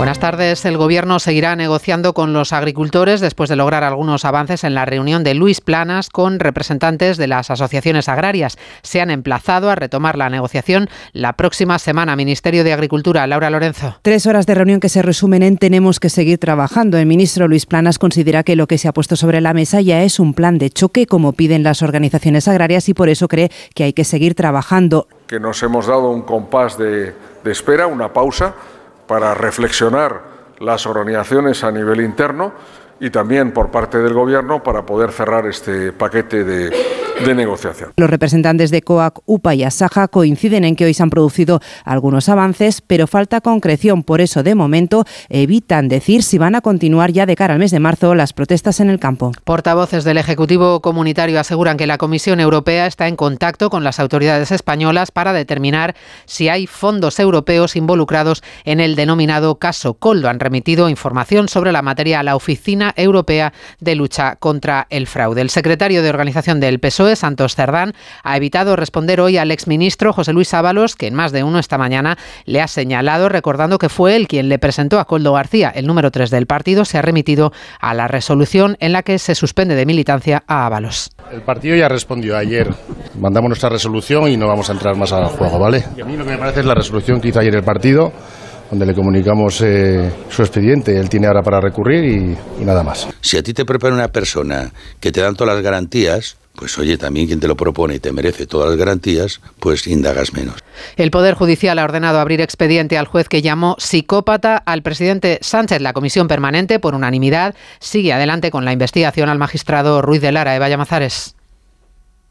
Buenas tardes. El Gobierno seguirá negociando con los agricultores después de lograr algunos avances en la reunión de Luis Planas con representantes de las asociaciones agrarias. Se han emplazado a retomar la negociación la próxima semana. Ministerio de Agricultura, Laura Lorenzo. Tres horas de reunión que se resumen en tenemos que seguir trabajando. El ministro Luis Planas considera que lo que se ha puesto sobre la mesa ya es un plan de choque, como piden las organizaciones agrarias, y por eso cree que hay que seguir trabajando. Que nos hemos dado un compás de, de espera, una pausa para reflexionar las organizaciones a nivel interno y también por parte del Gobierno para poder cerrar este paquete de, de negociación. Los representantes de COAC, UPA y Asaja coinciden en que hoy se han producido algunos avances, pero falta concreción. Por eso, de momento, evitan decir si van a continuar ya de cara al mes de marzo las protestas en el campo. Portavoces del Ejecutivo Comunitario aseguran que la Comisión Europea está en contacto con las autoridades españolas para determinar si hay fondos europeos involucrados en el denominado caso Coldo. Han remitido información sobre la materia a la Oficina Europea de Lucha contra el Fraude. El secretario de Organización del PSOE Santos Cerdán, ha evitado responder hoy al exministro José Luis Ábalos, que en más de uno esta mañana le ha señalado, recordando que fue él quien le presentó a Coldo García, el número 3 del partido, se ha remitido a la resolución en la que se suspende de militancia a Ábalos. El partido ya respondió ayer. Mandamos nuestra resolución y no vamos a entrar más al juego, ¿vale? Y a mí lo que me parece es la resolución que hizo ayer el partido donde le comunicamos eh, su expediente. Él tiene ahora para recurrir y, y, nada más. Si a ti te prepara una persona que te dan todas las garantías, pues oye, también quien te lo propone y te merece todas las garantías, pues indagas menos. El Poder Judicial ha ordenado abrir expediente al juez que llamó psicópata al presidente Sánchez. La comisión permanente, por unanimidad, sigue adelante con la investigación al magistrado Ruiz de Lara. Eva Llamazares.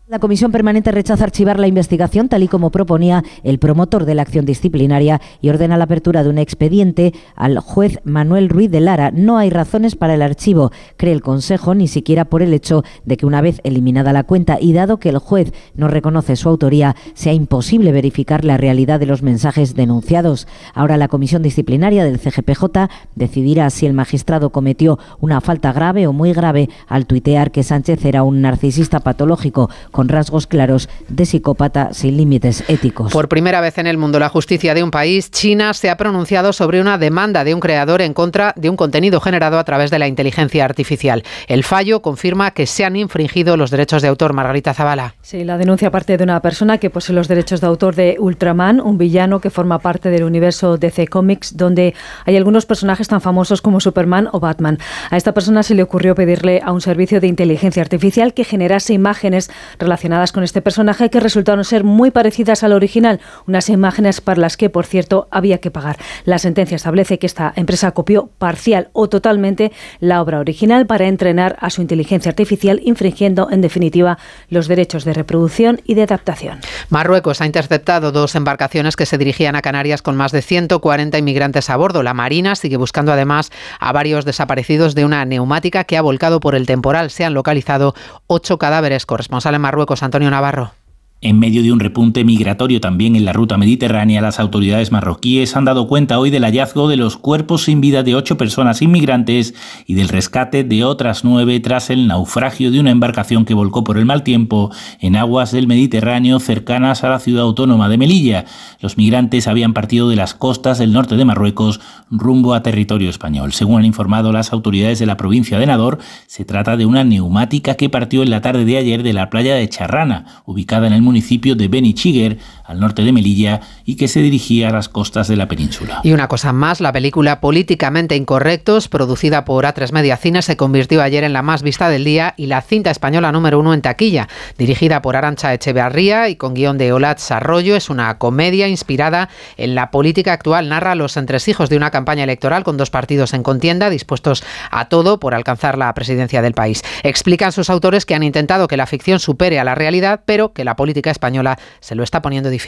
La Comisión Permanente rechaza archivar la investigación tal y como proponía el promotor de la acción disciplinaria y ordena la apertura de un expediente al juez Manuel Ruiz de Lara. No hay razones para el archivo, cree el Consejo, ni siquiera por el hecho de que una vez eliminada la cuenta y dado que el juez no reconoce su autoría, sea imposible verificar la realidad de los mensajes denunciados. Ahora la Comisión Disciplinaria del CGPJ decidirá si el magistrado cometió una falta grave o muy grave al tuitear que Sánchez era un narcisista patológico con rasgos claros de psicópata sin límites éticos. Por primera vez en el mundo, la justicia de un país, China, se ha pronunciado sobre una demanda de un creador en contra de un contenido generado a través de la inteligencia artificial. El fallo confirma que se han infringido los derechos de autor. Margarita Zavala. Sí, la denuncia parte de una persona que posee los derechos de autor de Ultraman, un villano que forma parte del universo DC Comics, donde hay algunos personajes tan famosos como Superman o Batman. A esta persona se le ocurrió pedirle a un servicio de inteligencia artificial que generase imágenes relacionadas con este personaje que resultaron ser muy parecidas al original, unas imágenes para las que, por cierto, había que pagar. La sentencia establece que esta empresa copió parcial o totalmente la obra original para entrenar a su inteligencia artificial, infringiendo, en definitiva, los derechos de reproducción y de adaptación. Marruecos ha interceptado dos embarcaciones que se dirigían a Canarias con más de 140 inmigrantes a bordo. La Marina sigue buscando además a varios desaparecidos de una neumática que ha volcado por el temporal. Se han localizado ocho cadáveres. Corresponsal en Marruecos Marruecos, Antonio Navarro. En medio de un repunte migratorio también en la ruta mediterránea, las autoridades marroquíes han dado cuenta hoy del hallazgo de los cuerpos sin vida de ocho personas inmigrantes y del rescate de otras nueve tras el naufragio de una embarcación que volcó por el mal tiempo en aguas del Mediterráneo cercanas a la ciudad autónoma de Melilla. Los migrantes habían partido de las costas del norte de Marruecos rumbo a territorio español. Según han informado las autoridades de la provincia de Nador, se trata de una neumática que partió en la tarde de ayer de la playa de Charrana, ubicada en el municipio de Benichiguer, al norte de Melilla, y que se dirigía a las costas de la península. Y una cosa más, la película Políticamente Incorrectos, producida por A3 Media Cine, se convirtió ayer en la más vista del día y la cinta española número uno en taquilla. Dirigida por Arancha Echeverría y con guion de Olatz Arroyo, es una comedia inspirada en la política actual. Narra los entresijos de una campaña electoral con dos partidos en contienda, dispuestos a todo por alcanzar la presidencia del país. Explican sus autores que han intentado que la ficción supere a la realidad, pero que la política española se lo está poniendo difícil.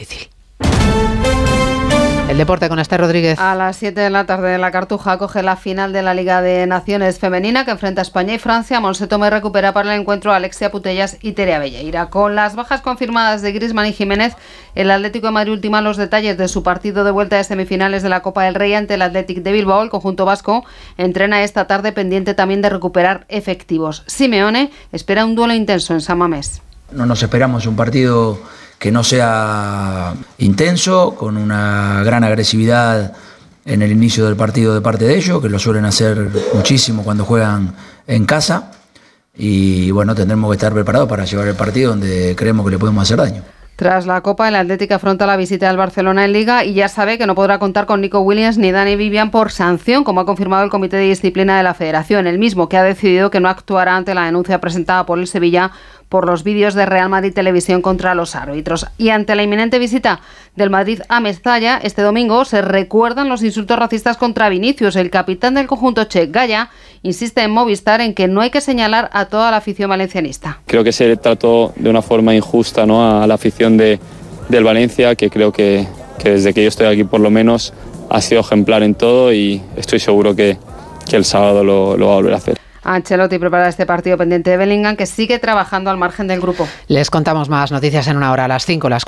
El deporte con Esther Rodríguez. A las 7 de la tarde la Cartuja coge la final de la Liga de Naciones Femenina que enfrenta a España y Francia. Monse Tome recupera para el encuentro a Alexia Putellas y Terea Belleira. Con las bajas confirmadas de Grisman y Jiménez, el Atlético de Madrid ultima los detalles de su partido de vuelta de semifinales de la Copa del Rey ante el Athletic de Bilbao. El conjunto vasco entrena esta tarde pendiente también de recuperar efectivos. Simeone espera un duelo intenso en San Mamés. No nos esperamos un partido que no sea intenso, con una gran agresividad en el inicio del partido de parte de ellos, que lo suelen hacer muchísimo cuando juegan en casa. Y bueno, tendremos que estar preparados para llevar el partido donde creemos que le podemos hacer daño. Tras la Copa, el Atlético afronta la visita del Barcelona en Liga y ya sabe que no podrá contar con Nico Williams ni Dani Vivian por sanción, como ha confirmado el Comité de Disciplina de la Federación, el mismo que ha decidido que no actuará ante la denuncia presentada por el Sevilla por los vídeos de Real Madrid Televisión contra los árbitros. Y ante la inminente visita del Madrid a Mestalla, este domingo se recuerdan los insultos racistas contra Vinicius. El capitán del conjunto Che, Gaya, insiste en Movistar en que no hay que señalar a toda la afición valencianista. Creo que se trató de una forma injusta ¿no? a la afición de, del Valencia, que creo que, desde que yo estoy aquí por lo menos ha sido ejemplar en todo y estoy seguro que, que el sábado lo, lo va a volver a hacer. Ancelotti prepara este partido pendiente de Bellingham que sigue trabajando al margen del grupo. Les contamos más noticias en una hora a las 5, las